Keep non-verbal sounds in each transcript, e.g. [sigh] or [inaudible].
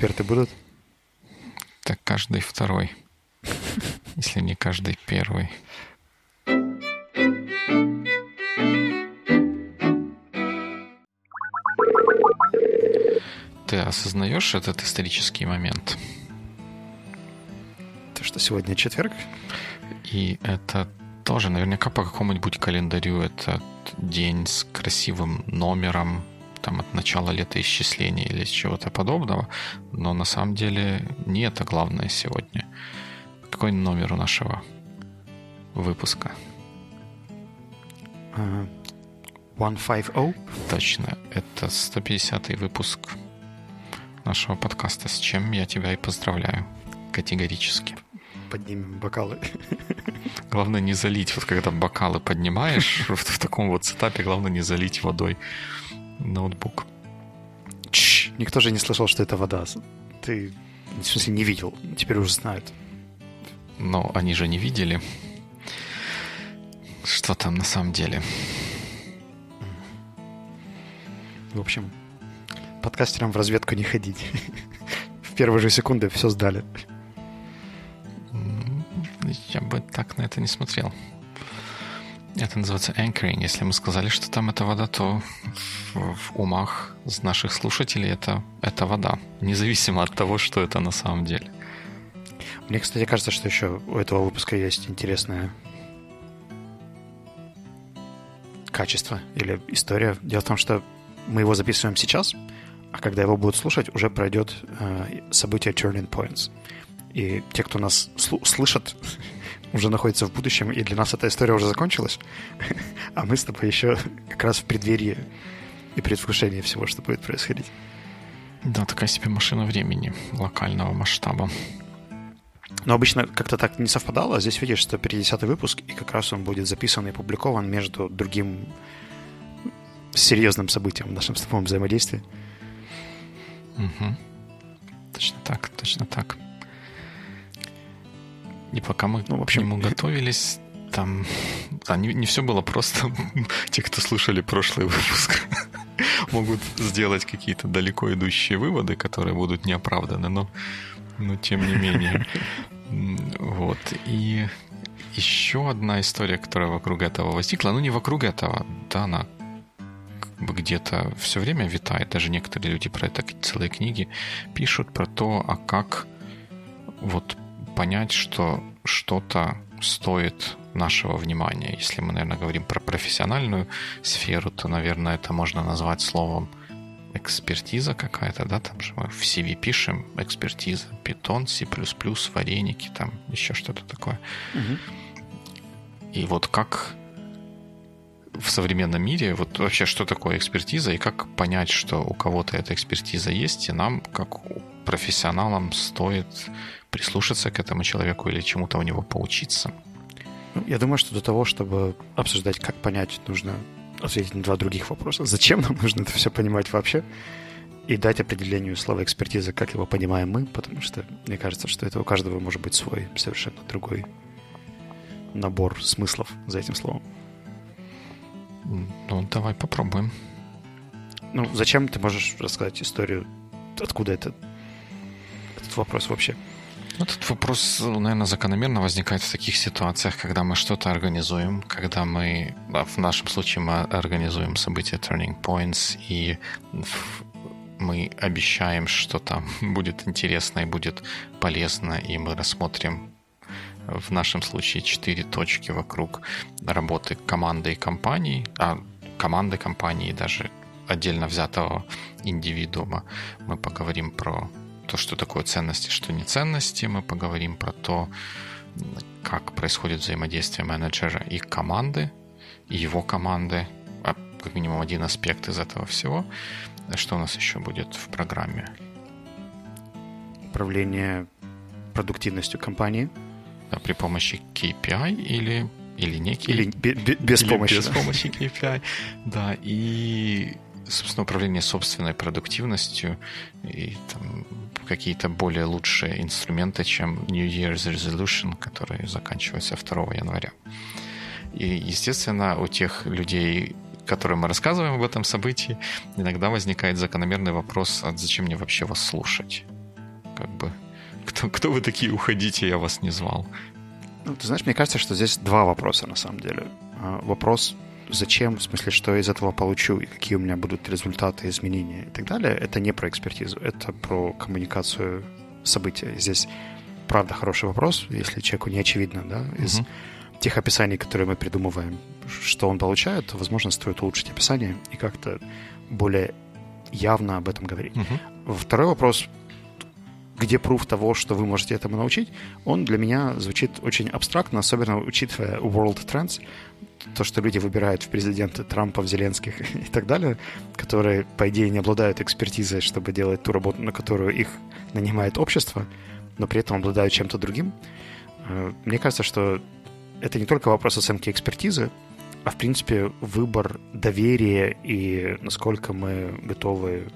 эксперты будут? Так каждый второй, если не каждый первый. Ты осознаешь этот исторический момент? То, что сегодня четверг? И это тоже наверняка по какому-нибудь календарю этот день с красивым номером, там от начала летоисчисления или чего-то подобного, но на самом деле не это главное сегодня. Какой номер у нашего выпуска? Uh, 150? Точно, это 150 выпуск нашего подкаста, с чем я тебя и поздравляю категорически. Поднимем бокалы. Главное не залить, вот когда бокалы поднимаешь, [laughs] в, в таком вот сетапе главное не залить водой ноутбук. Чш, никто же не слышал, что это вода. Ты, в смысле, не видел. Теперь уже знают. Но они же не видели, что там на самом деле. В общем, подкастерам в разведку не ходить. [laughs] В первые же секунды все сдали. Я бы так на это не смотрел. Это называется anchoring. Если мы сказали, что там это вода, то в, в умах наших слушателей это, это вода. Независимо от того, что это на самом деле. Мне, кстати, кажется, что еще у этого выпуска есть интересное качество или история. Дело в том, что мы его записываем сейчас, а когда его будут слушать, уже пройдет э, событие Turning Points. И те, кто нас слышат, [laughs] уже находится в будущем, и для нас эта история уже закончилась, [laughs] а мы с тобой еще как раз в преддверии и предвкушении всего, что будет происходить. Да, такая себе машина времени локального масштаба. Но обычно как-то так не совпадало, а здесь видишь 150 выпуск, и как раз он будет записан и опубликован между другим серьезным событием в нашем с тобой взаимодействии. Угу. Точно так, точно так. И пока мы ну, в общем... к нему готовились, там да, не, не все было просто. [laughs] Те, кто слушали прошлый выпуск, [laughs] могут сделать какие-то далеко идущие выводы, которые будут неоправданы, но, но тем не менее. Вот. И еще одна история, которая вокруг этого возникла, ну не вокруг этого, да, она где-то все время витает. Даже некоторые люди про это целые книги пишут про то, а как вот понять, что что-то стоит нашего внимания. Если мы, наверное, говорим про профессиональную сферу, то, наверное, это можно назвать словом экспертиза какая-то, да, там же мы в CV пишем экспертиза, Python, C++, вареники, там еще что-то такое. Угу. И вот как в современном мире, вот вообще что такое экспертиза и как понять, что у кого-то эта экспертиза есть, и нам, как профессионалам, стоит прислушаться к этому человеку или чему-то у него поучиться? Ну, я думаю, что до того, чтобы обсуждать, как понять, нужно ответить на два других вопроса. Зачем нам нужно это все понимать вообще? И дать определению слова экспертиза, как его понимаем мы, потому что мне кажется, что это у каждого может быть свой совершенно другой набор смыслов за этим словом. Ну, давай попробуем. Ну, зачем ты можешь рассказать историю, откуда это, этот вопрос вообще? Этот вопрос, наверное, закономерно возникает в таких ситуациях, когда мы что-то организуем, когда мы, в нашем случае мы организуем события Turning Points, и мы обещаем, что там [laughs] будет интересно и будет полезно, и мы рассмотрим в нашем случае четыре точки вокруг работы команды и компании, а команды компании даже отдельно взятого индивидуума. Мы поговорим про то, что такое ценности, что не ценности. Мы поговорим про то, как происходит взаимодействие менеджера и команды, и его команды, а как минимум один аспект из этого всего. Что у нас еще будет в программе? Управление продуктивностью компании. Да, при помощи KPI или, или не KPI. Или без или помощи. без помощи KPI. Да, и собственно, управление собственной продуктивностью и там, какие-то более лучшие инструменты, чем New Year's Resolution, который заканчивается 2 января. И, естественно, у тех людей, которым мы рассказываем об этом событии, иногда возникает закономерный вопрос, а зачем мне вообще вас слушать? как бы кто, кто вы такие, уходите, я вас не звал. Ну, ты знаешь, мне кажется, что здесь два вопроса на самом деле. А, вопрос, зачем, в смысле, что я из этого получу, и какие у меня будут результаты, изменения и так далее, это не про экспертизу, это про коммуникацию события. Здесь, правда, хороший вопрос, если человеку не очевидно, да, из угу. тех описаний, которые мы придумываем, что он получает, то, возможно, стоит улучшить описание и как-то более явно об этом говорить. Угу. Второй вопрос где пруф того, что вы можете этому научить, он для меня звучит очень абстрактно, особенно учитывая world trends, то, что люди выбирают в президенты Трампа, в Зеленских [laughs] и так далее, которые, по идее, не обладают экспертизой, чтобы делать ту работу, на которую их нанимает общество, но при этом обладают чем-то другим. Э, мне кажется, что это не только вопрос оценки экспертизы, а, в принципе, выбор доверия и насколько мы готовы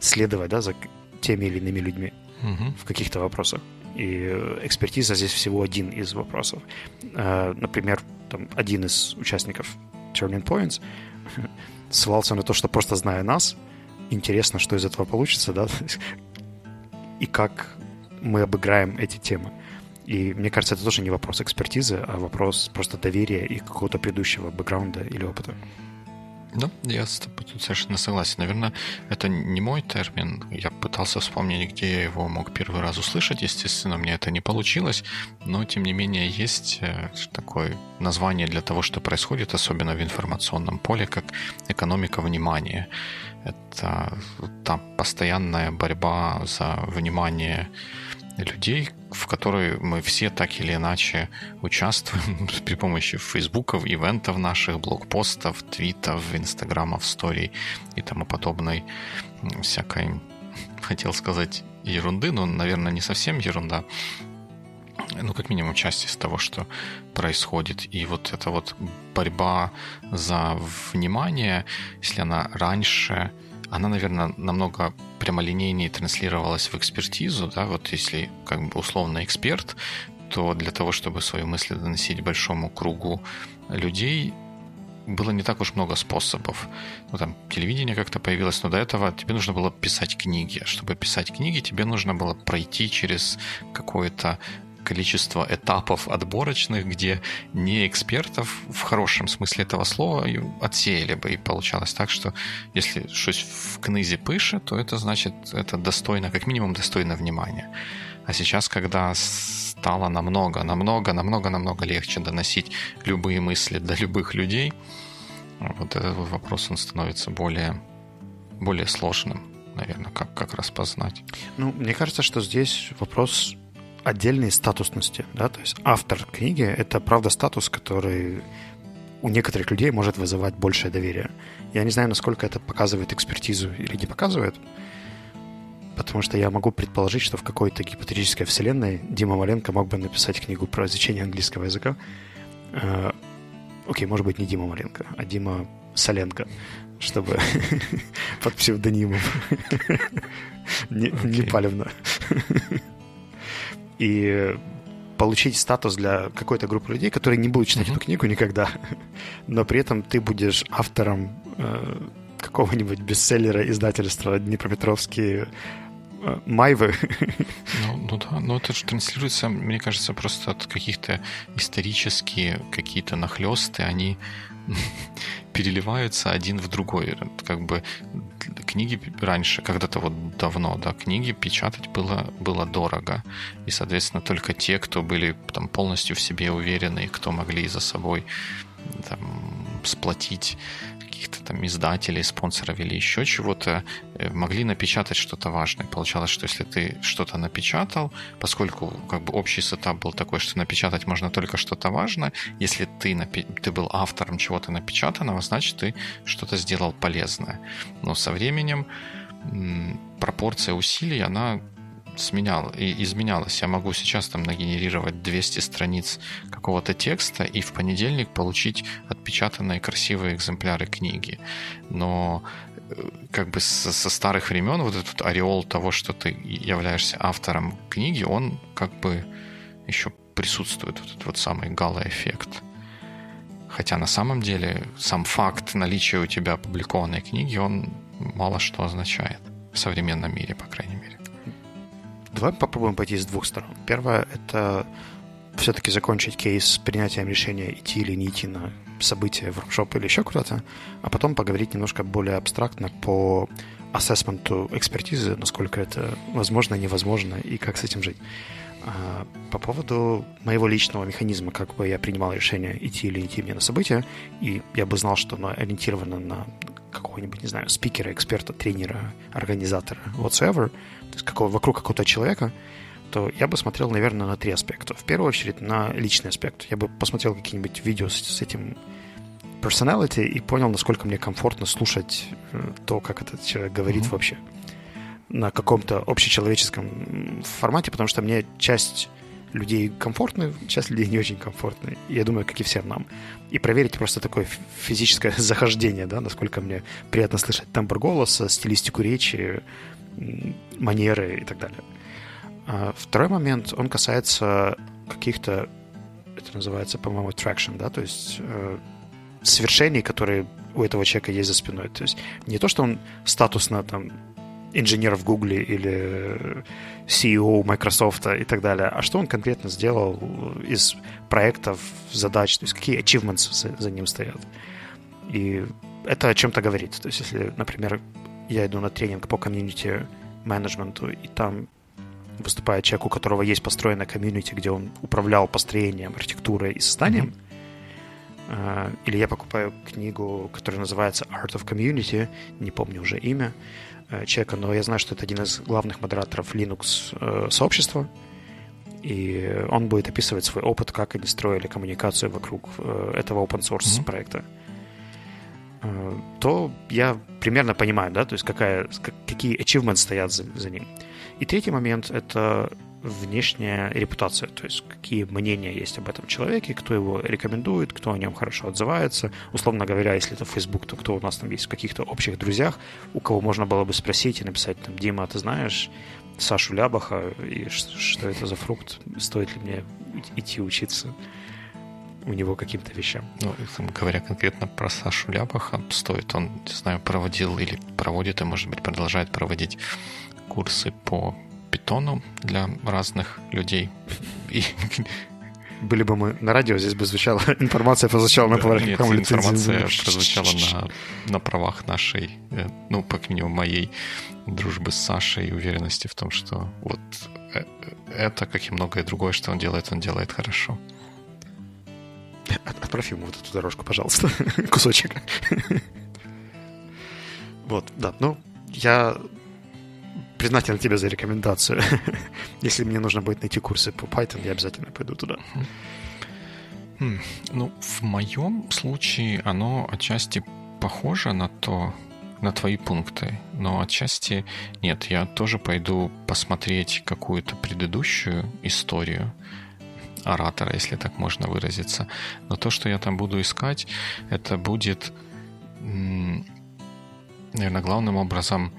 следовать да, за теми или иными людьми угу. в каких-то вопросах. И экспертиза здесь всего один из вопросов. Э, например, там, один из участников Turning Points [laughs] ссылался на то, что просто зная нас, интересно, что из этого получится, да, [laughs] и как мы обыграем эти темы. И мне кажется, это тоже не вопрос экспертизы, а вопрос просто доверия и какого-то предыдущего бэкграунда или опыта. Да, я с тобой совершенно согласен. Наверное, это не мой термин. Я пытался вспомнить, где я его мог первый раз услышать. Естественно, мне это не получилось. Но, тем не менее, есть э, такое название для того, что происходит, особенно в информационном поле, как экономика внимания. Это та постоянная борьба за внимание людей, в которой мы все так или иначе участвуем [laughs] при помощи фейсбуков, ивентов наших, блокпостов, твитов, инстаграмов, историй и тому подобной всякой, [laughs] хотел сказать, ерунды, но, наверное, не совсем ерунда, ну, как минимум, часть из того, что происходит. И вот эта вот борьба за внимание, если она раньше она, наверное, намного прямолинейнее транслировалась в экспертизу, да, вот если как бы условно эксперт, то для того, чтобы свои мысли доносить большому кругу людей, было не так уж много способов. Ну, там, телевидение как-то появилось, но до этого тебе нужно было писать книги. А чтобы писать книги, тебе нужно было пройти через какое-то количество этапов отборочных, где не экспертов в хорошем смысле этого слова отсеяли бы. И получалось так, что если что-то в книзе пыше, то это значит, это достойно, как минимум достойно внимания. А сейчас, когда стало намного, намного, намного, намного легче доносить любые мысли до любых людей, вот этот вопрос, он становится более, более сложным, наверное, как, как распознать. Ну, мне кажется, что здесь вопрос отдельной статусности. Да? То есть автор книги — это, правда, статус, который у некоторых людей может вызывать большее доверие. Я не знаю, насколько это показывает экспертизу или не показывает, потому что я могу предположить, что в какой-то гипотетической вселенной Дима Маленко мог бы написать книгу про изучение английского языка. Э, окей, может быть, не Дима Маленко, а Дима Соленко, чтобы [laughs] под псевдонимом. [laughs] Не палевно и получить статус для какой-то группы людей, которые не будут читать mm-hmm. эту книгу никогда, [laughs] но при этом ты будешь автором э, какого-нибудь бестселлера издательства Днепропетровские э, Майвы. [laughs] Ну, ну да, но это же транслируется, мне кажется, просто от каких-то исторические какие-то нахлесты, они [laughs] переливаются один в другой. Как бы книги раньше, когда-то вот давно, да, книги печатать было, было дорого. И, соответственно, только те, кто были там полностью в себе уверены, кто могли за собой там, сплотить каких-то там издателей, спонсоров или еще чего-то, э, могли напечатать что-то важное. Получалось, что если ты что-то напечатал, поскольку как бы общий сетап был такой, что напечатать можно только что-то важное, если ты, напи- ты был автором чего-то напечатанного, значит, ты что-то сделал полезное. Но со временем пропорция усилий, она сменял, и изменялось. Я могу сейчас там нагенерировать 200 страниц какого-то текста и в понедельник получить отпечатанные красивые экземпляры книги. Но э, как бы со, со старых времен вот этот ореол того, что ты являешься автором книги, он как бы еще присутствует, вот этот вот самый гала-эффект. Хотя на самом деле сам факт наличия у тебя опубликованной книги, он мало что означает в современном мире, по крайней мере. Давай попробуем пойти с двух сторон. Первое — это все-таки закончить кейс с принятием решения идти или не идти на событие, воркшоп или еще куда-то, а потом поговорить немножко более абстрактно по ассессменту экспертизы, насколько это возможно, невозможно и как с этим жить. А, по поводу моего личного механизма, как бы я принимал решение идти или идти мне на событие, и я бы знал, что оно ориентировано на какого-нибудь, не знаю, спикера, эксперта, тренера, организатора, whatsoever, то есть какого, вокруг какого-то человека, то я бы смотрел, наверное, на три аспекта. В первую очередь на личный аспект. Я бы посмотрел какие-нибудь видео с, с этим personality и понял, насколько мне комфортно слушать э, то, как этот человек говорит mm-hmm. вообще на каком-то общечеловеческом формате, потому что мне часть людей комфортны, часть людей не очень комфортны. Я думаю, как и всем нам. И проверить просто такое физическое [laughs] захождение, да, насколько мне приятно слышать тембр голоса, стилистику речи, манеры и так далее. А второй момент, он касается каких-то, это называется, по-моему, traction, да, то есть э, свершений, которые у этого человека есть за спиной. То есть не то, что он статусно там инженер в Гугле или CEO Microsoft и так далее, а что он конкретно сделал из проектов, задач, то есть какие achievements за, за ним стоят. И это о чем-то говорит. То есть если, например, я иду на тренинг по комьюнити менеджменту, и там выступает человек, у которого есть построенная комьюнити, где он управлял построением, архитектурой и созданием, mm-hmm. или я покупаю книгу, которая называется Art of Community, не помню уже имя человека, но я знаю, что это один из главных модераторов Linux э, сообщества, и он будет описывать свой опыт, как они строили коммуникацию вокруг этого open source mm-hmm. проекта то я примерно понимаю, да, то есть какая, какие achievements стоят за, за ним. И третий момент — это внешняя репутация, то есть какие мнения есть об этом человеке, кто его рекомендует, кто о нем хорошо отзывается. Условно говоря, если это Facebook, то кто у нас там есть в каких-то общих друзьях, у кого можно было бы спросить и написать, там, Дима, ты знаешь Сашу Лябаха, и что это за фрукт, стоит ли мне идти учиться у него каким-то вещам. Ну, говоря конкретно про Сашу Лябаха, стоит он, не знаю, проводил или проводит, и, может быть, продолжает проводить курсы по питону для разных людей. И [laughs] были бы мы на радио, здесь бы звучала [laughs] информация прозвучала на правах Нет, информация [laughs] прозвучала на, на правах нашей, э, ну, по мере, моей дружбы с Сашей и уверенности в том, что вот э, это, как и многое другое, что он делает, он делает хорошо. Отправь ему вот эту дорожку, пожалуйста, кусочек. Вот, да, ну, я признателен тебе за рекомендацию. [laughs] Если мне нужно будет найти курсы по Python, я обязательно пойду туда. Хм, ну, в моем случае оно отчасти похоже на то, на твои пункты, но отчасти нет. Я тоже пойду посмотреть какую-то предыдущую историю оратора, если так можно выразиться. Но то, что я там буду искать, это будет, наверное, главным образом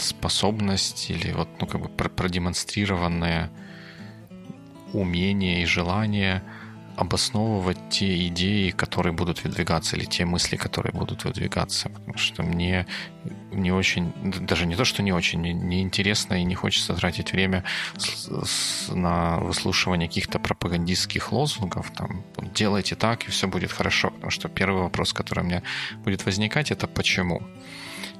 способность или вот, ну, как бы продемонстрированное умение и желание обосновывать те идеи, которые будут выдвигаться, или те мысли, которые будут выдвигаться. Потому что мне не очень, даже не то, что не очень, мне неинтересно и не хочется тратить время с, с, на выслушивание каких-то пропагандистских лозунгов, там, делайте так, и все будет хорошо. Потому что первый вопрос, который у меня будет возникать, это почему.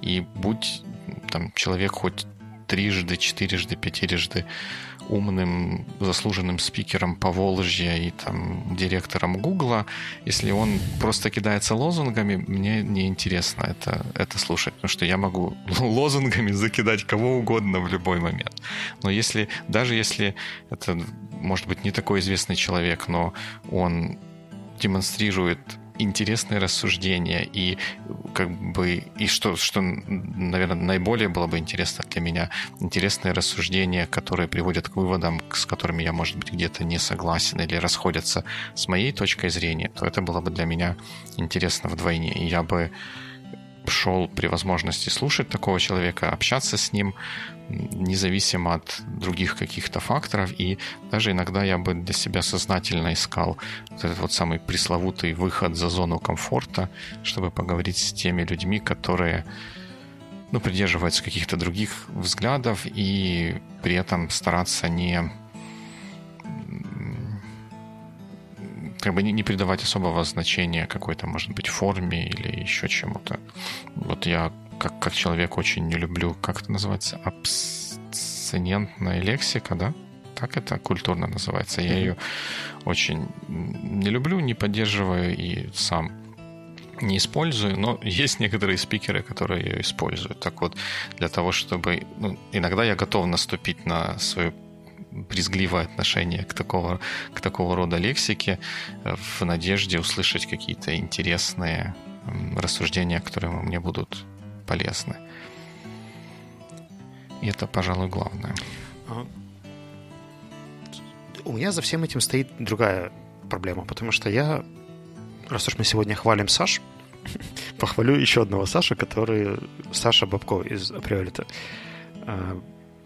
И будь там человек хоть трижды, четырежды, пятирежды умным, заслуженным спикером по Волжье и там директором Гугла, если он просто кидается лозунгами, мне неинтересно это, это слушать, потому что я могу [laughs] лозунгами закидать кого угодно в любой момент. Но если, даже если это, может быть, не такой известный человек, но он демонстрирует интересные рассуждения и как бы и что, что, наверное, наиболее было бы интересно для меня, интересные рассуждения, которые приводят к выводам, с которыми я, может быть, где-то не согласен или расходятся с моей точкой зрения, то это было бы для меня интересно вдвойне. И я бы шел при возможности слушать такого человека, общаться с ним, независимо от других каких-то факторов. И даже иногда я бы для себя сознательно искал вот этот вот самый пресловутый выход за зону комфорта, чтобы поговорить с теми людьми, которые ну, придерживается каких-то других взглядов и при этом стараться не как бы не, не придавать особого значения какой-то, может быть, форме или еще чему-то. Вот я как, как человек очень не люблю, как это называется, абсценентная лексика, да? Так это культурно называется. Я ее очень не люблю, не поддерживаю и сам не использую, но [laughs] есть некоторые спикеры, которые ее используют. Так вот, для того, чтобы... Ну, иногда я готов наступить на свое брезгливое отношение к такого, к такого рода лексике э, в надежде услышать какие-то интересные рассуждения, которые мне будут полезны. И это, пожалуй, главное. А, у меня за всем этим стоит другая проблема, потому что я, раз уж мы сегодня хвалим Саш, [laughs] похвалю еще одного Саша, который Саша Бабко из Априолита.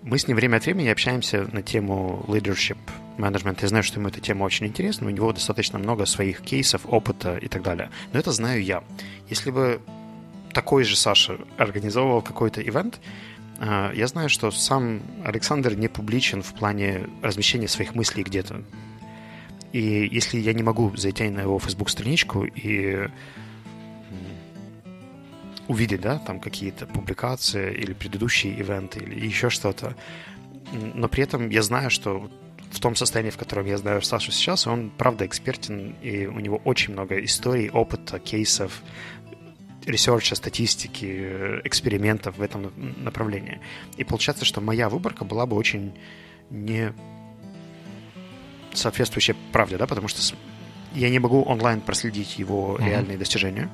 Мы с ним время от времени общаемся на тему leadership management. Я знаю, что ему эта тема очень интересна, у него достаточно много своих кейсов, опыта и так далее. Но это знаю я. Если бы такой же Саша организовывал какой-то ивент, а, я знаю, что сам Александр не публичен в плане размещения своих мыслей где-то. И если я не могу зайти на его Facebook-страничку и увидеть, да, там какие-то публикации или предыдущие ивенты или еще что-то, но при этом я знаю, что в том состоянии, в котором я знаю Сашу сейчас, он правда экспертен, и у него очень много историй, опыта, кейсов, research а, статистики, экспериментов в этом направлении. И получается, что моя выборка была бы очень не соответствующая правде, да, потому что я не могу онлайн проследить его mm-hmm. реальные достижения.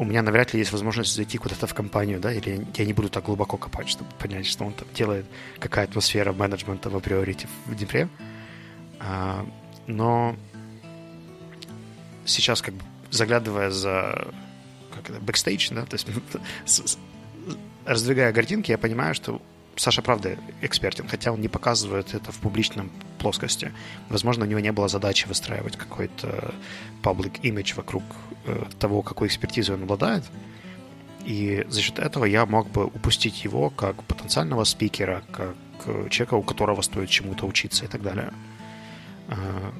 У меня навряд ли есть возможность зайти куда-то в компанию, да, или я не буду так глубоко копать, чтобы понять, что он там делает, какая атмосфера менеджмента в априорити в Днепре. А, но сейчас, как бы заглядывая за как это, бэкстейдж, да, то есть [laughs] раздвигая гардинки, я понимаю, что Саша, правда, экспертен, хотя он не показывает это в публичном плоскости. Возможно, у него не было задачи выстраивать какой-то public image вокруг э, того, какой экспертизой он обладает. И за счет этого я мог бы упустить его как потенциального спикера, как человека, у которого стоит чему-то учиться и так далее. Э,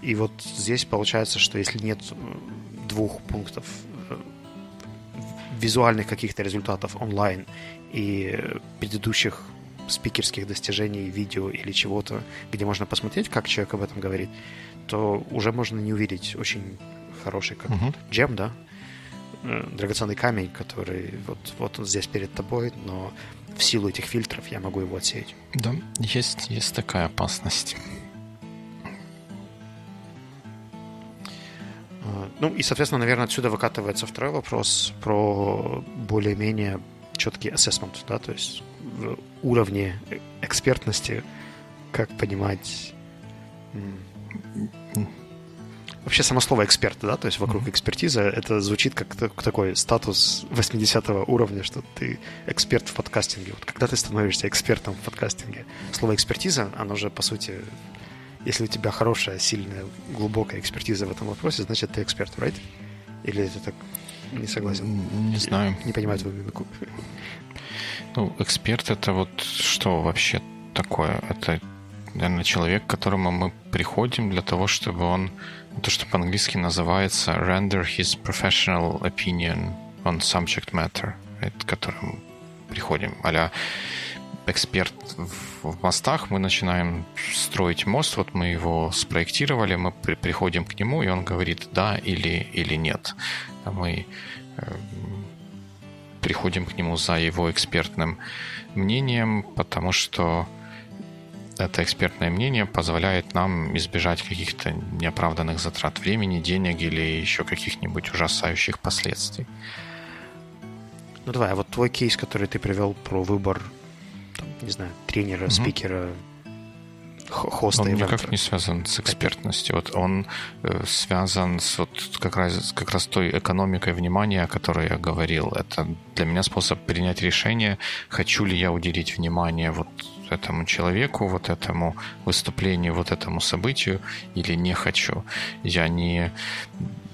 и вот здесь получается, что если нет двух пунктов визуальных каких-то результатов онлайн и предыдущих спикерских достижений, видео или чего-то, где можно посмотреть, как человек об этом говорит, то уже можно не увидеть очень хороший как uh-huh. джем, да, э, драгоценный камень, который вот, вот он здесь перед тобой, но в силу этих фильтров я могу его отсеять. Да, есть, есть такая опасность. Ну и, соответственно, наверное, отсюда выкатывается второй вопрос про более-менее четкий assessment, да, то есть в уровне экспертности, как понимать вообще само слово эксперт, да, то есть вокруг экспертизы, это звучит как такой статус 80 уровня, что ты эксперт в подкастинге. Вот когда ты становишься экспертом в подкастинге, слово экспертиза, оно же, по сути, если у тебя хорошая, сильная, глубокая экспертиза в этом вопросе, значит, ты эксперт, right? Или ты так не согласен? Не знаю. Не понимаю твою мимику. Ну, эксперт это вот что вообще такое? Это, наверное, человек, к которому мы приходим для того, чтобы он, то, что по-английски называется render his professional opinion on subject matter, к которому приходим. а эксперт в мостах, мы начинаем строить мост, вот мы его спроектировали, мы при, приходим к нему, и он говорит да или, или нет. А мы э, приходим к нему за его экспертным мнением, потому что это экспертное мнение позволяет нам избежать каких-то неоправданных затрат времени, денег или еще каких-нибудь ужасающих последствий. Ну давай, а вот твой кейс, который ты привел про выбор не знаю, тренера, угу. спикера, хоста Он ивента. никак не связан с экспертностью. Вот он э, связан с вот как раз, как раз той экономикой внимания, о которой я говорил. Это для меня способ принять решение, хочу ли я уделить внимание вот этому человеку, вот этому выступлению, вот этому событию или не хочу. Я не,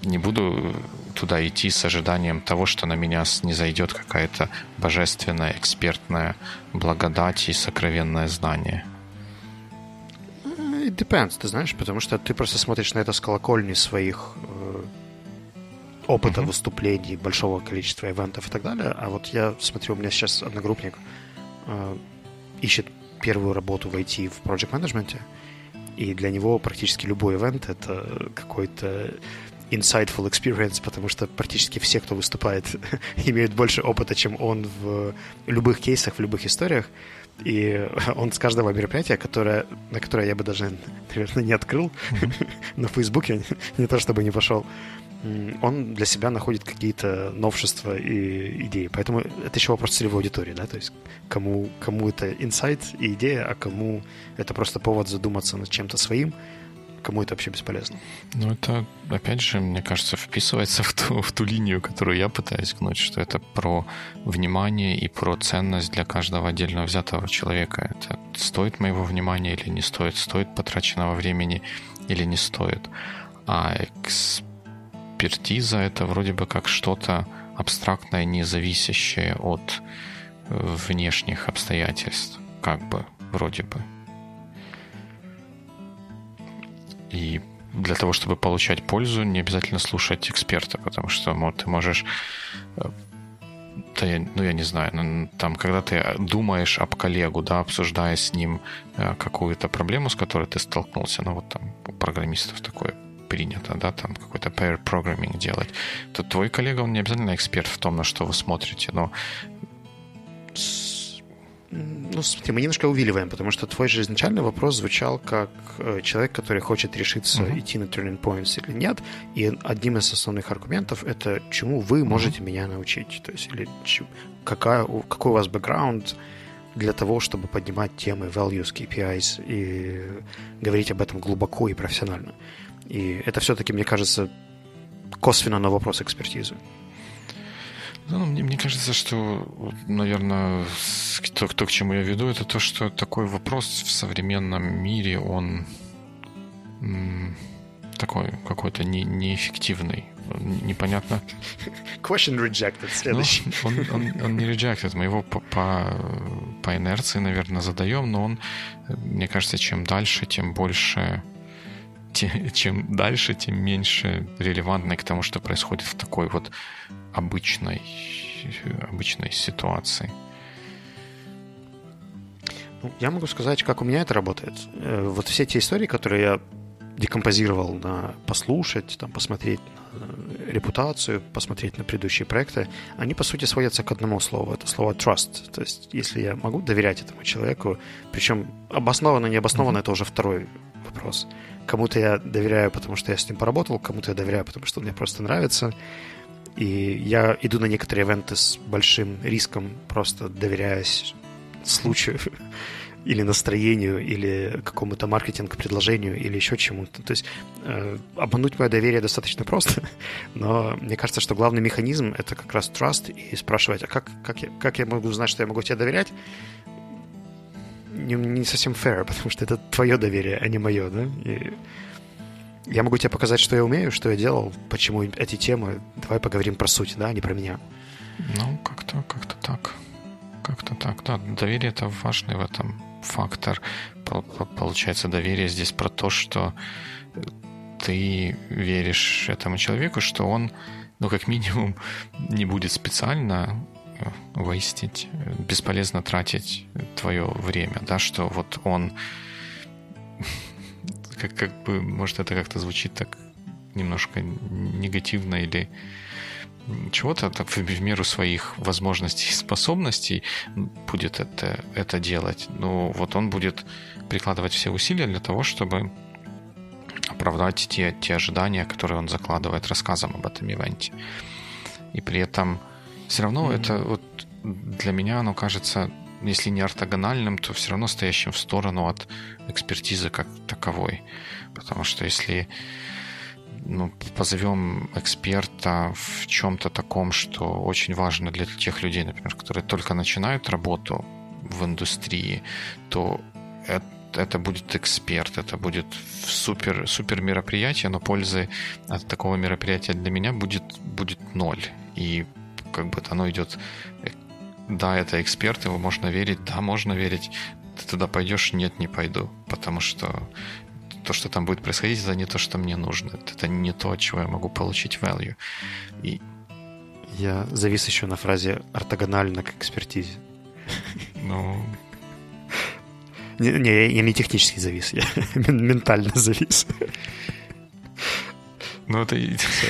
не буду туда идти с ожиданием того, что на меня не зайдет какая-то божественная, экспертная благодать и сокровенное знание. It depends, ты знаешь, потому что ты просто смотришь на это с колокольни своих э, опыта uh-huh. выступлений, большого количества ивентов и так далее. А вот я смотрю, у меня сейчас одногруппник э, ищет первую работу в IT в project management, и для него практически любой ивент — это какой-то insightful experience, потому что практически все, кто выступает, [laughs] имеют больше опыта, чем он в любых кейсах, в любых историях. И [laughs] он с каждого мероприятия, которое, на которое я бы даже, наверное, не открыл mm-hmm. [laughs] на Фейсбуке, не то чтобы не пошел, он для себя находит какие-то новшества и идеи. Поэтому это еще вопрос целевой аудитории, да, то есть кому, кому это инсайт и идея, а кому это просто повод задуматься над чем-то своим, кому это вообще бесполезно. Ну, это, опять же, мне кажется, вписывается [laughs] в ту, в ту линию, которую я пытаюсь гнуть, что это про внимание и про ценность для каждого отдельно взятого человека. Это стоит моего внимания или не стоит, стоит потраченного времени или не стоит. А экспертиза — это вроде бы как что-то абстрактное, не зависящее от э, внешних обстоятельств, как бы, вроде бы. И для того, чтобы получать пользу, не обязательно слушать эксперта, потому что ну, ты можешь э, да я, ну, я не знаю, ну, там, когда ты думаешь об коллегу, да, обсуждая с ним э, какую-то проблему, с которой ты столкнулся, ну, вот там у программистов такое принято, да, там какой-то pair programming делать, то твой коллега, он не обязательно эксперт в том, на что вы смотрите, но ну, смотри, мы немножко увиливаем, потому что твой же изначальный вопрос звучал как э, человек, который хочет решиться uh-huh. идти на turning points или нет, и одним из основных аргументов это чему вы можете uh-huh. меня научить, то есть или какая, какой у вас бэкграунд для того, чтобы поднимать темы values, KPIs и говорить об этом глубоко и профессионально. И это все-таки, мне кажется, косвенно на вопрос экспертизы. Ну, мне, мне кажется, что, наверное, то, то, к чему я веду, это то, что такой вопрос в современном мире, он такой какой-то не, неэффективный. Непонятно. Question rejected. Следующий. Ну, он, он, он не rejected. Мы его по, по, по инерции, наверное, задаем, но он, мне кажется, чем дальше, тем больше чем дальше, тем меньше релевантный к тому, что происходит в такой вот обычной, обычной ситуации. Ну, я могу сказать, как у меня это работает. Э, вот все те истории, которые я декомпозировал на послушать, там, посмотреть на репутацию, посмотреть на предыдущие проекты, они, по сути, сводятся к одному слову. Это слово trust. То есть, если я могу доверять этому человеку, причем обоснованно, не обоснованно, mm-hmm. это уже второй вопрос. Кому-то я доверяю, потому что я с ним поработал, кому-то я доверяю, потому что он мне просто нравится. И я иду на некоторые ивенты с большим риском, просто доверяясь случаю [laughs] или настроению, или какому-то маркетинг-предложению, или еще чему-то. То есть э, обмануть мое доверие достаточно просто, [laughs] но мне кажется, что главный механизм — это как раз trust и спрашивать, а как, как, я, как я могу знать, что я могу тебе доверять? Не, не совсем fair, потому что это твое доверие, а не мое, да? И я могу тебе показать, что я умею, что я делал, почему эти темы. Давай поговорим про суть, да, а не про меня. Ну, как-то как так. Как-то так, да. Доверие это важный в этом фактор. Получается, доверие здесь про то, что ты веришь этому человеку, что он, ну, как минимум, [laughs] не будет специально выстить, бесполезно тратить твое время, да, что вот он [laughs] как, как бы, может, это как-то звучит так немножко негативно или чего-то так, в меру своих возможностей и способностей будет это, это делать. Но вот он будет прикладывать все усилия для того, чтобы оправдать те, те ожидания, которые он закладывает рассказом об этом ивенте. И при этом все равно mm-hmm. это вот для меня оно кажется если не ортогональным, то все равно стоящим в сторону от экспертизы как таковой. Потому что если ну, позовем эксперта в чем-то таком, что очень важно для тех людей, например, которые только начинают работу в индустрии, то это будет эксперт, это будет супер, супер мероприятие, но пользы от такого мероприятия для меня будет, будет ноль. И как бы оно идет да, это эксперт, его можно верить, да, можно верить. Ты туда пойдешь? Нет, не пойду. Потому что то, что там будет происходить, это не то, что мне нужно. Это не то, от чего я могу получить value. И... Я завис еще на фразе ортогонально к экспертизе. Ну... Не, не, я не технически завис, я [laughs] ментально завис. Ну, это... Все,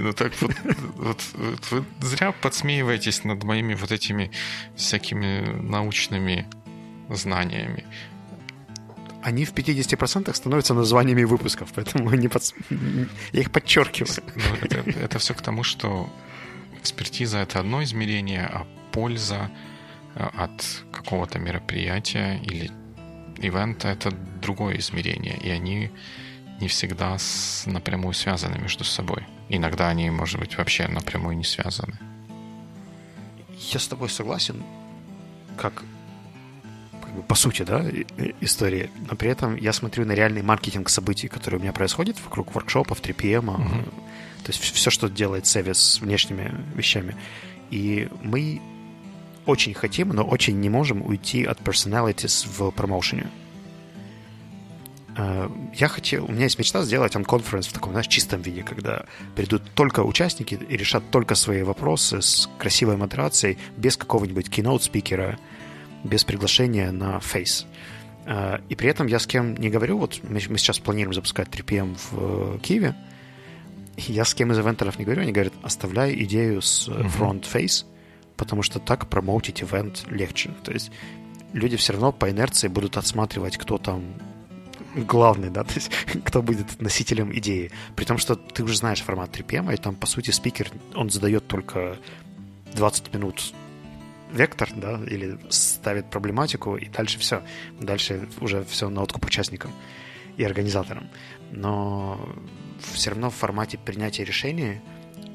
ну так вот, вот, вот вы зря подсмеиваетесь над моими вот этими всякими научными знаниями. Они в 50% становятся названиями выпусков, поэтому не под... я их подчеркиваю. Ну, это, это все к тому, что экспертиза — это одно измерение, а польза э, от какого-то мероприятия или ивента — это другое измерение. И они не всегда с, напрямую связаны между собой. Иногда они, может быть, вообще напрямую не связаны. Я с тобой согласен, как, как бы по сути, да, истории. Но при этом я смотрю на реальный маркетинг событий, которые у меня происходят вокруг воркшопов, 3PM, mm-hmm. то есть все, что делает Севи с внешними вещами. И мы очень хотим, но очень не можем уйти от personalities в промоушене. Э, я хотел, у меня есть мечта сделать он-конференс в таком, знаешь, чистом виде, когда придут только участники и решат только свои вопросы с красивой модерацией, без какого-нибудь keynote-спикера, без приглашения на фейс. Э, и при этом я с кем не говорю, вот мы, сейчас планируем запускать 3PM в Киеве, я с кем из ивентеров не говорю, они говорят, оставляй идею с front-face, потому что так промоутить ивент легче. То есть люди все равно по инерции будут отсматривать, кто там главный, да, [laughs] то есть кто будет носителем идеи. При том, что ты уже знаешь формат 3PM, и там, по сути, спикер, он задает только 20 минут вектор, да, или ставит проблематику, и дальше все. Дальше уже все на откуп участникам и организаторам. Но все равно в формате принятия решения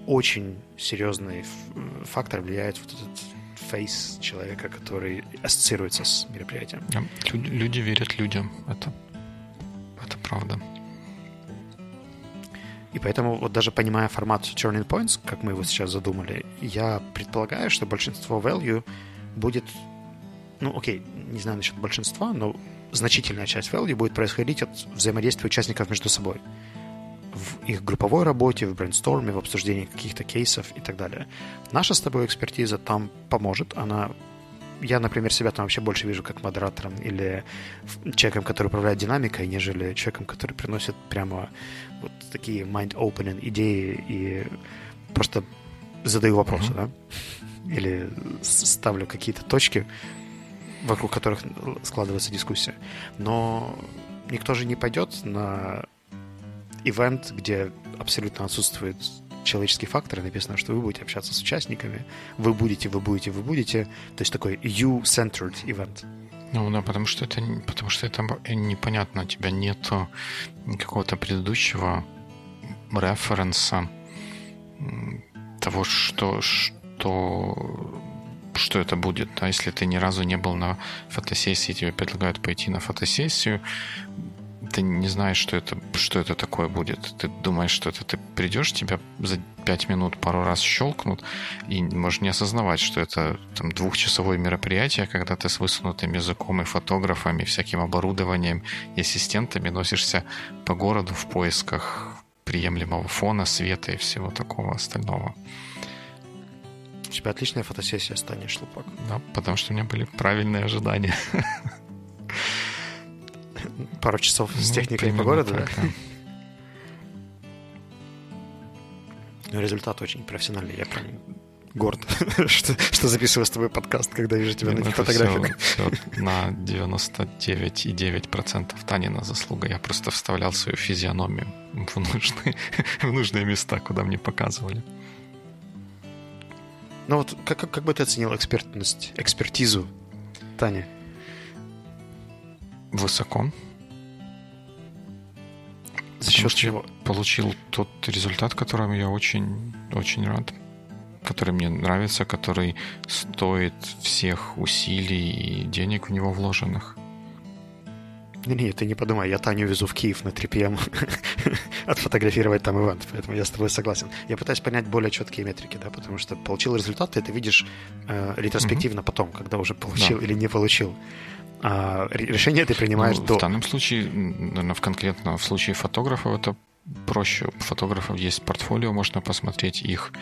очень серьезный фактор влияет вот этот фейс человека, который ассоциируется с мероприятием. Люди, верят людям. Это правда. И поэтому, вот даже понимая формат Turning Points, как мы его сейчас задумали, я предполагаю, что большинство value будет, ну окей, не знаю насчет большинства, но значительная часть value будет происходить от взаимодействия участников между собой. В их групповой работе, в брейнсторме, в обсуждении каких-то кейсов и так далее. Наша с тобой экспертиза там поможет, она я, например, себя там вообще больше вижу как модератором или человеком, который управляет динамикой, нежели человеком, который приносит прямо вот такие mind-opening идеи и просто задаю вопросы, mm-hmm. да? Или ставлю какие-то точки, вокруг которых складывается дискуссия. Но никто же не пойдет на ивент, где абсолютно отсутствует человеческий фактор, и написано, что вы будете общаться с участниками, вы будете, вы будете, вы будете. То есть такой you-centered event. Ну да, потому что это, потому что это непонятно, у тебя нету какого-то предыдущего референса того, что, что, что это будет. Да? Если ты ни разу не был на фотосессии, тебе предлагают пойти на фотосессию, ты не знаешь, что это, что это такое будет. Ты думаешь, что это ты придешь, тебя за пять минут пару раз щелкнут, и можешь не осознавать, что это там, двухчасовое мероприятие, когда ты с высунутым языком и фотографами, всяким оборудованием и ассистентами носишься по городу в поисках приемлемого фона, света и всего такого остального. У тебя отличная фотосессия станет, Лупак. Да, потому что у меня были правильные ожидания. [laughs] пару часов с ну, техникой по городу, так, да? Но результат очень профессиональный. Я прям горд, [laughs] что, что записываю с тобой подкаст, когда вижу тебя ну, на этих фотографиях. Все, все на 99,9% Танина заслуга. Я просто вставлял свою физиономию в нужные, [laughs] в нужные места, куда мне показывали. Ну вот как, как, как бы ты оценил экспертность, экспертизу Тани? Высоко. За счет чего? Получил тот результат, которым я очень, очень рад. Который мне нравится, который стоит всех усилий и денег в него вложенных. Не-не, ты не подумай, я Таню везу в Киев на 3 пм [laughs] отфотографировать там ивент, поэтому я с тобой согласен. Я пытаюсь понять более четкие метрики, да, потому что получил результат, ты это видишь э, ретроспективно mm-hmm. потом, когда уже получил да. или не получил. А решение ты принимаешь ну, до. В данном случае, наверное, в конкретно в случае фотографов это проще. У фотографов есть портфолио, можно посмотреть их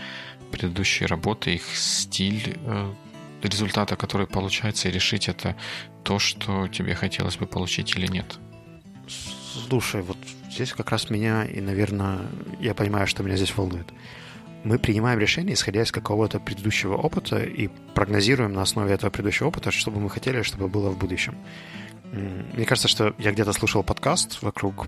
предыдущие работы, их стиль э, результата, который получается, и решить это то, что тебе хотелось бы получить или нет. Слушай, вот здесь как раз меня, и, наверное, я понимаю, что меня здесь волнует. Мы принимаем решение, исходя из какого-то предыдущего опыта, и прогнозируем на основе этого предыдущего опыта, что бы мы хотели, чтобы было в будущем. Мне кажется, что я где-то слушал подкаст вокруг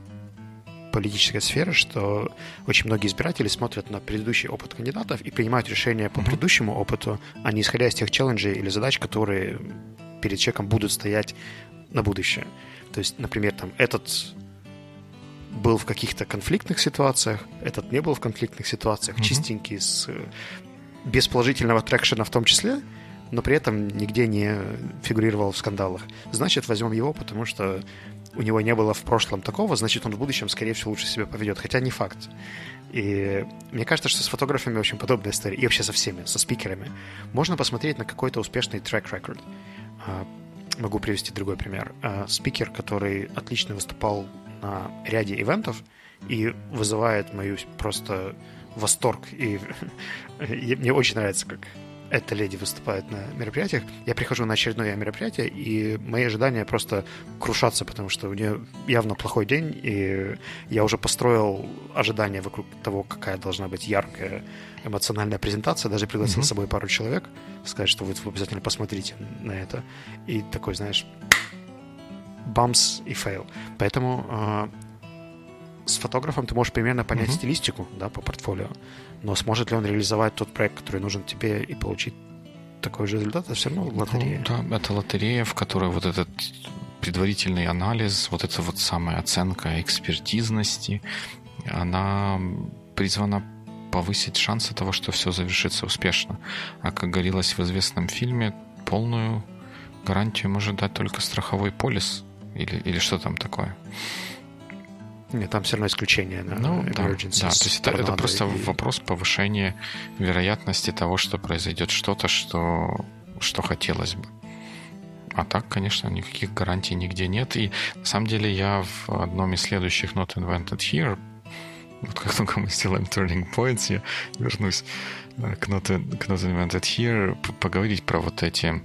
политической сферы, что очень многие избиратели смотрят на предыдущий опыт кандидатов и принимают решения по предыдущему опыту, а не исходя из тех челленджей или задач, которые перед человеком будут стоять на будущее. То есть, например, там этот был в каких-то конфликтных ситуациях, этот не был в конфликтных ситуациях, mm-hmm. чистенький, с, без положительного трекшена в том числе, но при этом нигде не фигурировал в скандалах. Значит, возьмем его, потому что у него не было в прошлом такого, значит, он в будущем, скорее всего, лучше себя поведет. Хотя не факт. И мне кажется, что с фотографами очень подобная история. И вообще со всеми, со спикерами. Можно посмотреть на какой-то успешный трек-рекорд. А, могу привести другой пример. А, спикер, который отлично выступал на ряде ивентов и вызывает мою просто восторг. И [laughs] мне очень нравится, как эта леди выступает на мероприятиях, я прихожу на очередное мероприятие, и мои ожидания просто крушатся, потому что у нее явно плохой день, и я уже построил ожидания вокруг того, какая должна быть яркая эмоциональная презентация, даже пригласил mm-hmm. с собой пару человек, сказать, что вы обязательно посмотрите на это. И такой, знаешь, бамс и фейл. Поэтому э, с фотографом ты можешь примерно понять mm-hmm. стилистику, да, по портфолио, но сможет ли он реализовать тот проект, который нужен тебе, и получить такой же результат, это все равно лотерея. Ну, да, это лотерея, в которой вот этот предварительный анализ, вот эта вот самая оценка экспертизности, она призвана повысить шансы того, что все завершится успешно. А как говорилось в известном фильме, полную гарантию может дать только страховой полис или, или что там такое. Нет, там все равно исключение на ну, да, да, то есть это, это просто и... вопрос повышения вероятности того, что произойдет что-то, что, что хотелось бы. А так, конечно, никаких гарантий нигде нет. И на самом деле я в одном из следующих Not Invented Here вот как только мы сделаем Turning Points, я вернусь э, к Not, к not Invented Here, поговорить про вот эти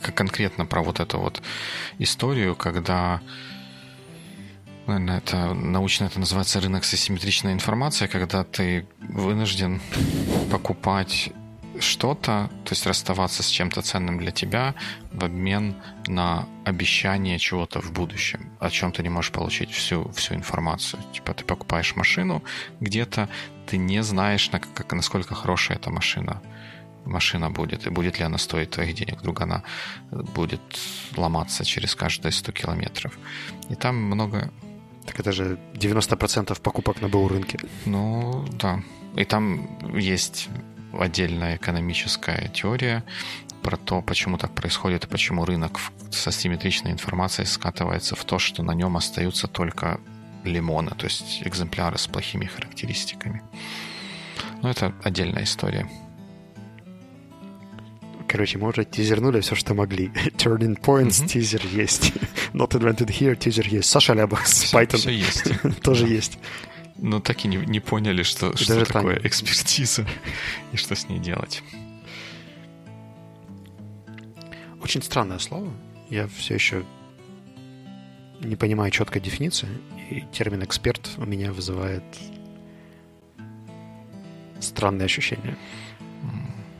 конкретно про вот эту вот историю, когда наверное, это научно это называется рынок с асимметричной информацией, когда ты вынужден покупать что-то, то есть расставаться с чем-то ценным для тебя в обмен на обещание чего-то в будущем, о чем ты не можешь получить всю, всю информацию. Типа ты покупаешь машину где-то, ты не знаешь, на, как, насколько хорошая эта машина машина будет, и будет ли она стоить твоих денег. Вдруг она будет ломаться через каждые 100 километров. И там много так это же 90% покупок на БУ рынке. Ну, да. И там есть отдельная экономическая теория про то, почему так происходит и почему рынок со симметричной информацией скатывается в то, что на нем остаются только лимоны, то есть экземпляры с плохими характеристиками. Но это отдельная история. Короче, мы уже тизернули все, что могли. [laughs] Turning Points, mm-hmm. тизер есть. [laughs] Not Invented Here, тизер есть. Саша Лябах с Python. Все есть. [laughs] Тоже да. есть. Но так и не, не поняли, что, что такое Таня. экспертиза и что с ней делать. Очень странное слово. Я все еще не понимаю четкой дефиниции. И термин «эксперт» у меня вызывает странные ощущения.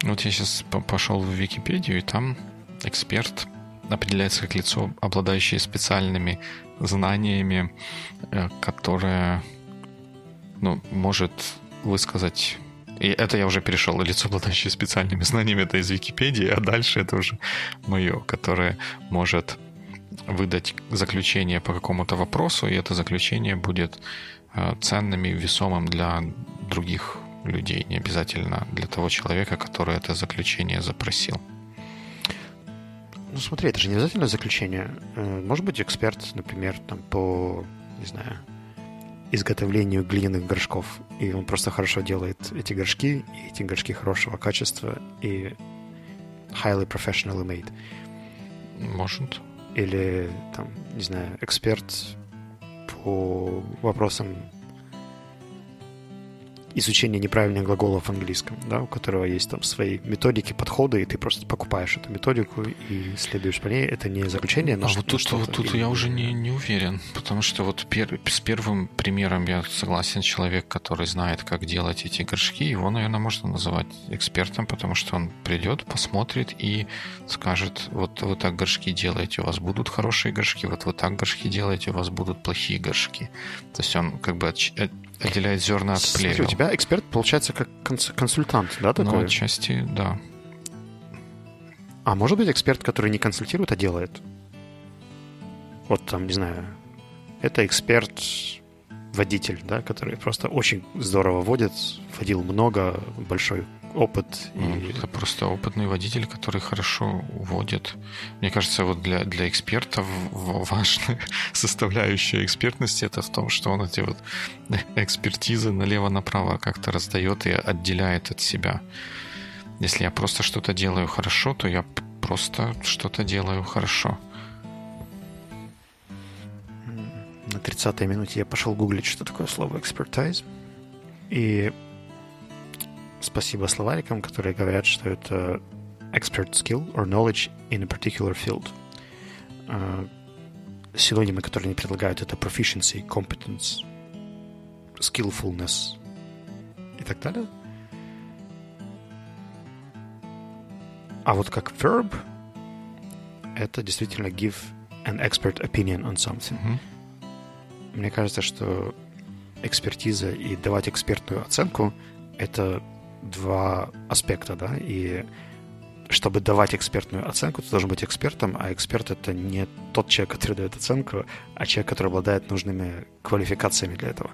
Вот я сейчас пошел в Википедию, и там эксперт определяется как лицо, обладающее специальными знаниями, э, которое ну, может высказать и это я уже перешел. Лицо, обладающее специальными знаниями, это из Википедии, а дальше это уже мое, которое может выдать заключение по какому-то вопросу, и это заключение будет э, ценным и весомым для других людей, не обязательно для того человека, который это заключение запросил. Ну, смотри, это же не обязательно заключение. Э, может быть, эксперт, например, там, по, не знаю, изготовлению глиняных горшков. И он просто хорошо делает эти горшки, и эти горшки хорошего качества, и highly professionally made. Может. Или, там, не знаю, эксперт по вопросам изучения неправильных глаголов в английском, да, у которого есть там свои методики, подходы, и ты просто покупаешь эту методику и следуешь по ней. Это не заключение, но а вот тут, вот тут я уже не, не уверен, потому что вот пер, с первым примером я согласен, человек, который знает, как делать эти горшки, его, наверное, можно называть экспертом, потому что он придет, посмотрит и скажет, вот вы так горшки делаете, у вас будут хорошие горшки, вот вы так горшки делаете, у вас будут плохие горшки. То есть он как бы отделяет зерна от плевел. Смотри, у тебя эксперт получается как консультант, да, такой? Ну, отчасти, да. А может быть эксперт, который не консультирует, а делает? Вот там, не знаю, это эксперт водитель, да, который просто очень здорово водит, водил много, большой опыт. Ну, и... Это просто опытный водитель, который хорошо водит. Мне кажется, вот для, для экспертов важная [laughs] составляющая экспертности это в том, что он эти вот экспертизы налево-направо как-то раздает и отделяет от себя. Если я просто что-то делаю хорошо, то я просто что-то делаю хорошо. На 30-й минуте я пошел гуглить, что такое слово expertise. И спасибо словарикам, которые говорят, что это expert skill or knowledge in a particular field. Uh, синонимы, которые они предлагают, это proficiency, competence, skillfulness и так далее. А вот как verb, это действительно give an expert opinion on something. Mm-hmm. Мне кажется, что экспертиза и давать экспертную оценку — это два аспекта, да, и чтобы давать экспертную оценку, ты должен быть экспертом, а эксперт — это не тот человек, который дает оценку, а человек, который обладает нужными квалификациями для этого.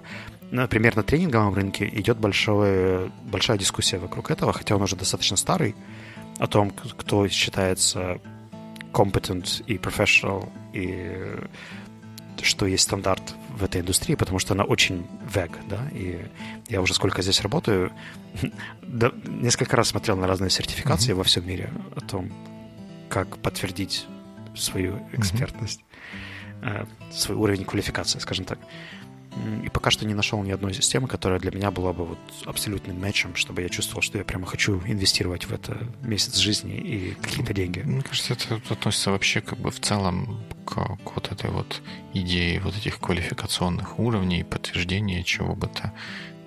Например, на тренинговом рынке идет большое, большая дискуссия вокруг этого, хотя он уже достаточно старый, о том, кто считается competent и professional, и что есть стандарт в этой индустрии, потому что она очень вег, да, и я уже сколько здесь работаю, [laughs] да, несколько раз смотрел на разные сертификации mm-hmm. во всем мире о том, как подтвердить свою экспертность, mm-hmm. свой уровень квалификации, скажем так. И пока что не нашел ни одной системы, которая для меня была бы вот абсолютным матчем, чтобы я чувствовал, что я прямо хочу инвестировать в это месяц жизни и какие-то деньги. Мне кажется, это относится вообще как бы в целом к, к вот этой вот идее вот этих квалификационных уровней, подтверждения чего бы то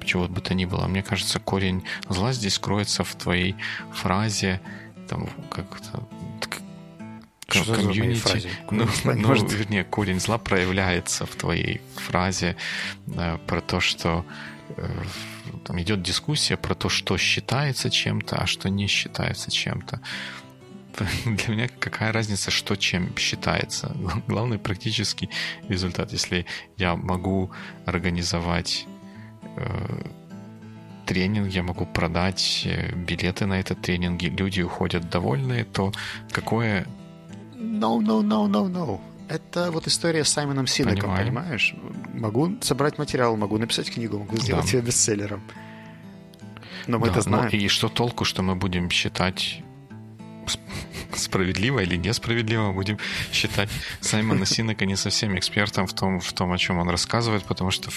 чего бы то ни было. Мне кажется, корень зла здесь кроется в твоей фразе, там, как-то что комьюнити. Ну, ну, может... вернее, корень зла проявляется в твоей фразе да, про то, что э, там идет дискуссия про то, что считается чем-то, а что не считается чем-то. [laughs] Для меня какая разница, что чем считается? [laughs] Главный практический результат. Если я могу организовать э, тренинг, я могу продать э, билеты на этот тренинг, люди уходят довольные, то какое no, no, no, no, no. Это вот история с Саймоном Синеком, Понимаю. понимаешь? Могу собрать материал, могу написать книгу, могу сделать да. ее бестселлером. Но мы да, это знаем. и что толку, что мы будем считать справедливо или несправедливо будем считать Саймона Синека не совсем экспертом в том, в том, о чем он рассказывает, потому что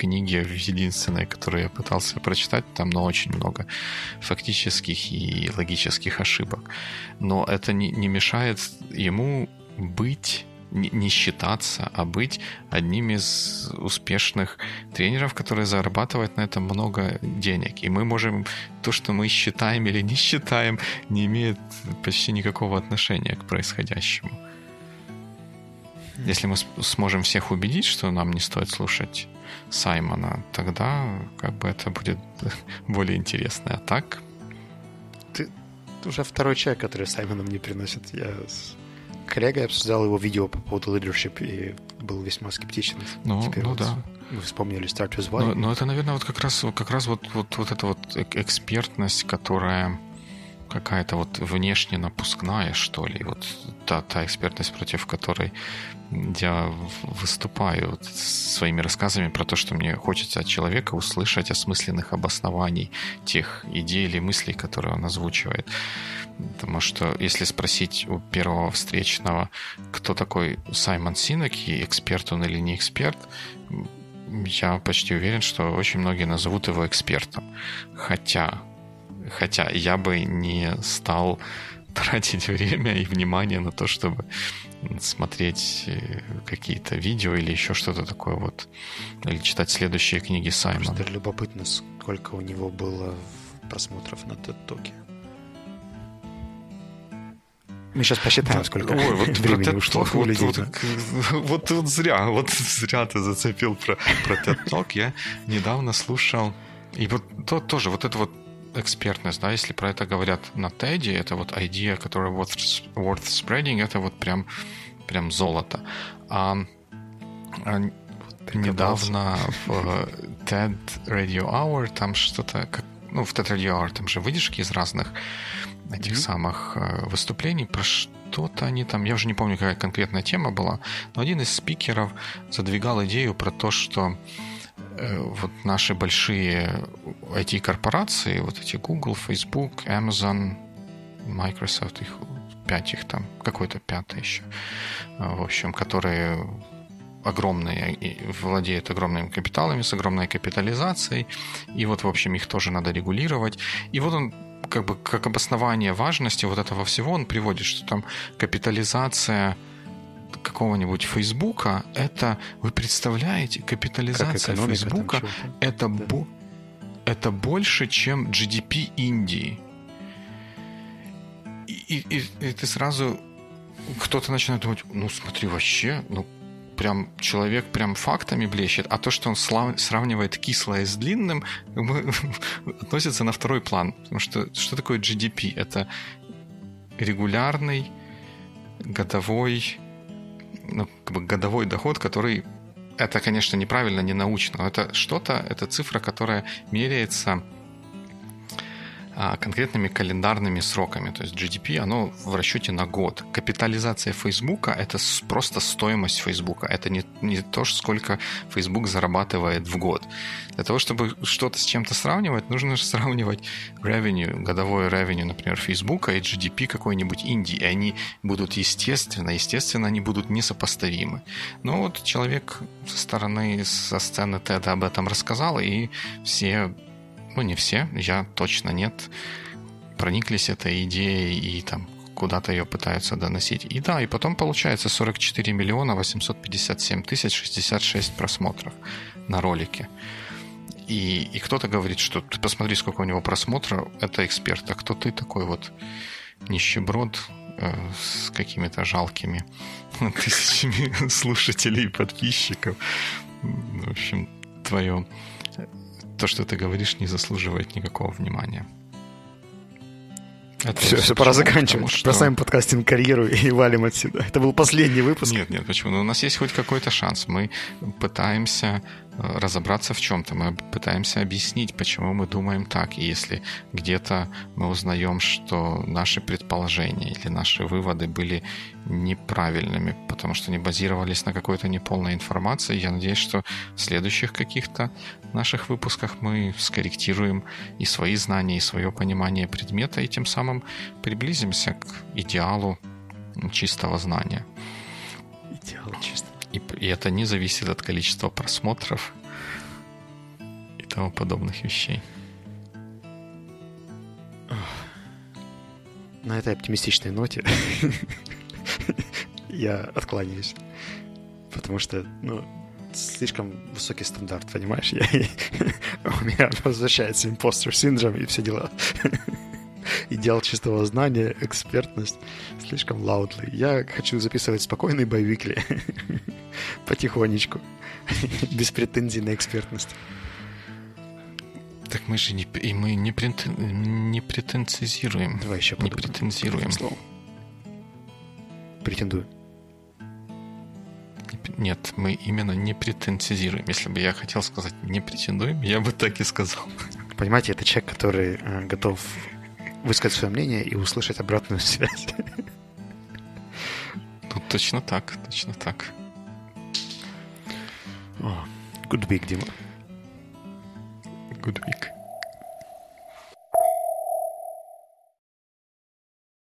в книге единственной, которую я пытался прочитать, там ну, очень много фактических и логических ошибок. Но это не, не мешает ему быть не считаться, а быть одним из успешных тренеров, которые зарабатывают на этом много денег. И мы можем то, что мы считаем или не считаем, не имеет почти никакого отношения к происходящему. Если мы сможем всех убедить, что нам не стоит слушать Саймона, тогда как бы это будет [laughs] более интересно. А так... Ты уже второй человек, который Саймоном не приносит. Я коллегой обсуждал его видео по поводу leadership и был весьма скептичен. Ну, Теперь ну вот да. Мы вспомнили Start with Why. Но, но это, наверное, вот как раз, как раз вот, вот, вот эта вот экспертность, которая какая-то вот внешне напускная, что ли, вот та, та экспертность, против которой я выступаю вот своими рассказами про то, что мне хочется от человека услышать осмысленных обоснований тех идей или мыслей, которые он озвучивает. Потому что если спросить у первого встречного, кто такой Саймон Синаки, эксперт он или не эксперт, я почти уверен, что очень многие назовут его экспертом. Хотя, хотя я бы не стал [laughs] тратить время и внимание на то, чтобы смотреть э, какие-то видео или еще что-то такое вот, или читать следующие книги Саймона. Просто любопытно, сколько у него было просмотров на TED-токе. Мы сейчас посчитаем, сколько Ой, вот [laughs] времени про ушло вот, [laughs] вот, вот, вот зря, вот зря ты зацепил про, про TED Talk. Я недавно слушал, и вот то, тоже вот это вот экспертность, да, если про это говорят на TED, это вот идея, которая worth, worth spreading, это вот прям, прям золото. А, а недавно в TED Radio Hour там что-то, как, ну, в TED Radio Hour там же выдержки из разных этих mm-hmm. самых э, выступлений про что-то они там, я уже не помню, какая конкретная тема была, но один из спикеров задвигал идею про то, что э, вот наши большие IT-корпорации, вот эти Google, Facebook, Amazon, Microsoft, их пять их там, какой-то пятый еще, э, в общем, которые огромные, владеют огромными капиталами, с огромной капитализацией, и вот, в общем, их тоже надо регулировать. И вот он как бы как обоснование важности вот этого всего он приводит, что там капитализация какого-нибудь Фейсбука, это, вы представляете, капитализация Фейсбука, это, да. бо, это больше, чем GDP Индии. И, и, и, и ты сразу, кто-то начинает думать, ну смотри, вообще, ну прям человек прям фактами блещет, а то, что он слав... сравнивает кислое с длинным, [laughs] относится на второй план. Потому что что такое GDP? Это регулярный годовой, ну, как бы годовой доход, который это, конечно, неправильно, не научно, но это что-то, это цифра, которая меряется конкретными календарными сроками. То есть GDP, оно в расчете на год. Капитализация Фейсбука – это просто стоимость Фейсбука. Это не, не то, сколько Facebook зарабатывает в год. Для того, чтобы что-то с чем-то сравнивать, нужно сравнивать revenue, годовое revenue, например, Фейсбука и GDP какой-нибудь Индии. И они будут естественно, естественно, они будут несопоставимы. Но вот человек со стороны, со сцены Теда об этом рассказал, и все ну не все, я точно нет, прониклись этой идеей и там куда-то ее пытаются доносить. И да, и потом получается 44 миллиона 857 тысяч 66 просмотров на ролике. И, и кто-то говорит, что ты посмотри, сколько у него просмотров, это эксперт, а кто ты такой вот нищеброд э, с какими-то жалкими [laughs] тысячами [laughs] слушателей и подписчиков. В общем, твое то, что ты говоришь, не заслуживает никакого внимания. Это все, все, пора заканчивать. Что... Бросаем подкастинг карьеру и [laughs] валим отсюда. Это был последний выпуск. Нет, нет, почему? Ну, у нас есть хоть какой-то шанс. Мы пытаемся разобраться в чем-то, мы пытаемся объяснить, почему мы думаем так. И если где-то мы узнаем, что наши предположения или наши выводы были неправильными, потому что не базировались на какой-то неполной информации, я надеюсь, что в следующих каких-то наших выпусках мы скорректируем и свои знания, и свое понимание предмета, и тем самым приблизимся к идеалу чистого знания. Идеал чистого и, и это не зависит от количества просмотров и тому подобных вещей. На этой оптимистичной ноте [laughs] я откланяюсь. Потому что, ну, слишком высокий стандарт, понимаешь? [laughs] Я, у меня возвращается импостер синдром и все дела [laughs] идеал чистого знания, экспертность слишком лаудный. Я хочу записывать спокойный боевикли [laughs] потихонечку, [laughs] без претензий на экспертность. Так мы же не, и мы не, претен, не претензируем. Давай еще Не претензируем. Слово. Претендую. Нет, мы именно не претензируем. Если бы я хотел сказать не претендуем, я бы так и сказал. Понимаете, это человек, который э, готов высказать свое мнение и услышать обратную связь. Ну, точно так, точно так. Good week, Дима. Good week.